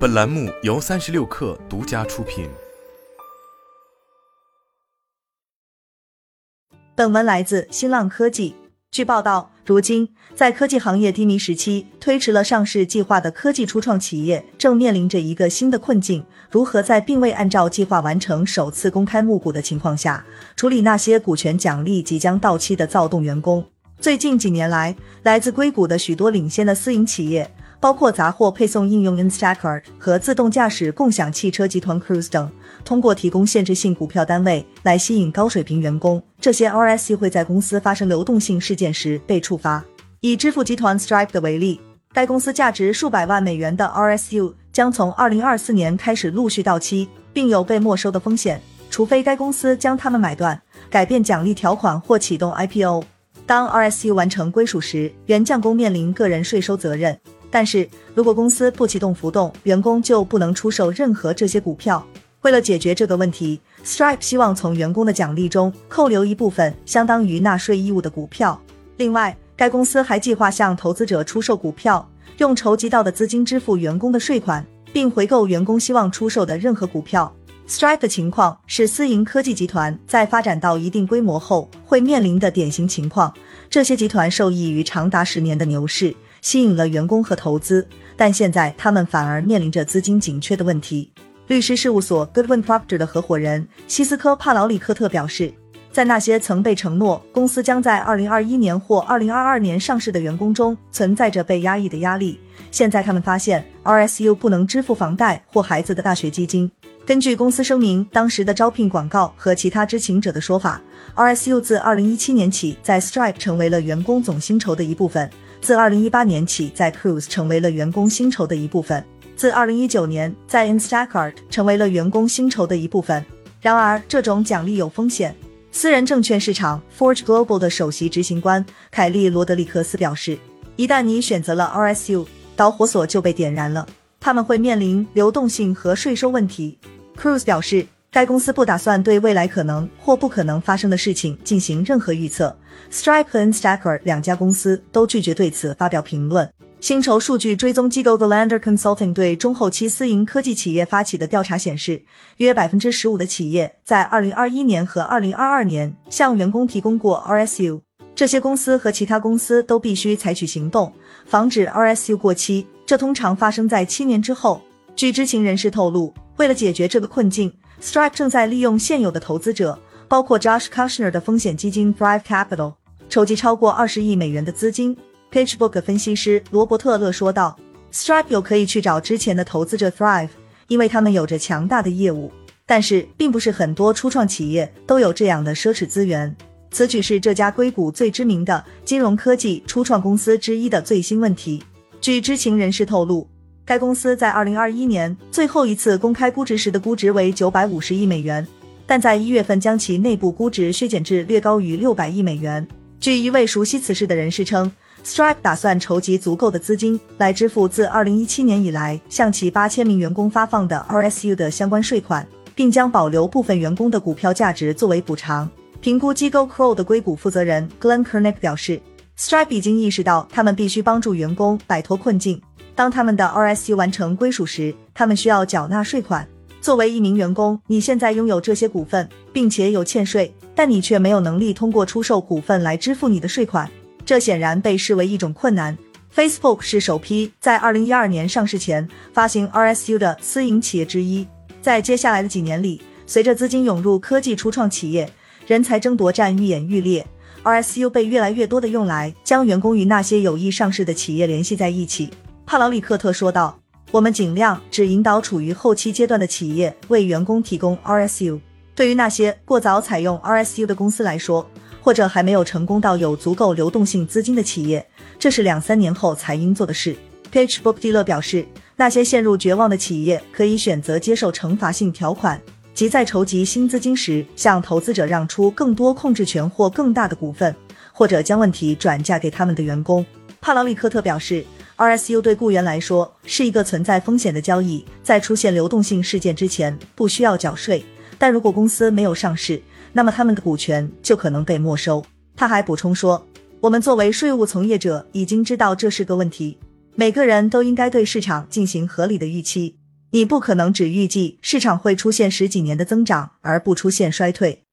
本栏目由三十六氪独家出品。本文来自新浪科技。据报道，如今在科技行业低迷时期，推迟了上市计划的科技初创企业正面临着一个新的困境：如何在并未按照计划完成首次公开募股的情况下，处理那些股权奖励即将到期的躁动员工？最近几年来，来自硅谷的许多领先的私营企业。包括杂货配送应用 Instacart 和自动驾驶共享汽车集团 Cruise 等，通过提供限制性股票单位来吸引高水平员工。这些 RSU 会在公司发生流动性事件时被触发。以支付集团 Stripe 的为例，该公司价值数百万美元的 RSU 将从2024年开始陆续到期，并有被没收的风险，除非该公司将它们买断、改变奖励条款或启动 IPO。当 RSU 完成归属时，原将工面临个人税收责任。但是如果公司不启动浮动，员工就不能出售任何这些股票。为了解决这个问题，Stripe 希望从员工的奖励中扣留一部分相当于纳税义务的股票。另外，该公司还计划向投资者出售股票，用筹集到的资金支付员工的税款，并回购员工希望出售的任何股票。Stripe 的情况是私营科技集团在发展到一定规模后会面临的典型情况。这些集团受益于长达十年的牛市。吸引了员工和投资，但现在他们反而面临着资金紧缺的问题。律师事务所 Goodwin Procter 的合伙人西斯科帕劳里克特表示，在那些曾被承诺公司将在2021年或2022年上市的员工中，存在着被压抑的压力。现在他们发现 RSU 不能支付房贷或孩子的大学基金。根据公司声明，当时的招聘广告和其他知情者的说法，RSU 自2017年起在 Stripe 成为了员工总薪酬的一部分。自二零一八年起，在 Cruise 成为了员工薪酬的一部分；自二零一九年，在 Instacart 成为了员工薪酬的一部分。然而，这种奖励有风险。私人证券市场 Forge Global 的首席执行官凯利罗德里克斯表示：“一旦你选择了 RSU，导火索就被点燃了，他们会面临流动性和税收问题。”Cruise 表示。该公司不打算对未来可能或不可能发生的事情进行任何预测。Stripe 和 Stacker 两家公司都拒绝对此发表评论。薪酬数据追踪机构 The Lander Consulting 对中后期私营科技企业发起的调查显示，约百分之十五的企业在二零二一年和二零二二年向员工提供过 RSU。这些公司和其他公司都必须采取行动，防止 RSU 过期。这通常发生在七年之后。据知情人士透露，为了解决这个困境。Stripe 正在利用现有的投资者，包括 Josh Kushner 的风险基金 Thrive Capital，筹集超过二十亿美元的资金。PitchBook 分析师罗伯特勒说道：“Stripe 有可以去找之前的投资者 Thrive，因为他们有着强大的业务。但是，并不是很多初创企业都有这样的奢侈资源。此举是这家硅谷最知名的金融科技初创公司之一的最新问题。据知情人士透露。”该公司在二零二一年最后一次公开估值时的估值为九百五十亿美元，但在一月份将其内部估值削减至略高于六百亿美元。据一位熟悉此事的人士称，Stripe 打算筹集足够的资金来支付自二零一七年以来向其八千名员工发放的 RSU 的相关税款，并将保留部分员工的股票价值作为补偿。评估机构 Crow 的硅谷负责人 Glenn Kernick 表示，Stripe 已经意识到他们必须帮助员工摆脱困境。当他们的 RSU 完成归属时，他们需要缴纳税款。作为一名员工，你现在拥有这些股份，并且有欠税，但你却没有能力通过出售股份来支付你的税款，这显然被视为一种困难。Facebook 是首批在2012年上市前发行 RSU 的私营企业之一。在接下来的几年里，随着资金涌入科技初创企业，人才争夺战愈演愈烈，RSU 被越来越多的用来将员工与那些有意上市的企业联系在一起。帕劳里克特说道：“我们尽量只引导处于后期阶段的企业为员工提供 RSU。对于那些过早采用 RSU 的公司来说，或者还没有成功到有足够流动性资金的企业，这是两三年后才应做的事。” PitchBook 蒂勒表示，那些陷入绝望的企业可以选择接受惩罚性条款，即在筹集新资金时向投资者让出更多控制权或更大的股份，或者将问题转嫁给他们的员工。帕劳里克特表示。RSU 对雇员来说是一个存在风险的交易，在出现流动性事件之前不需要缴税，但如果公司没有上市，那么他们的股权就可能被没收。他还补充说：“我们作为税务从业者已经知道这是个问题，每个人都应该对市场进行合理的预期。”你不可能只预计市场会出现十几年的增长而不出现衰退。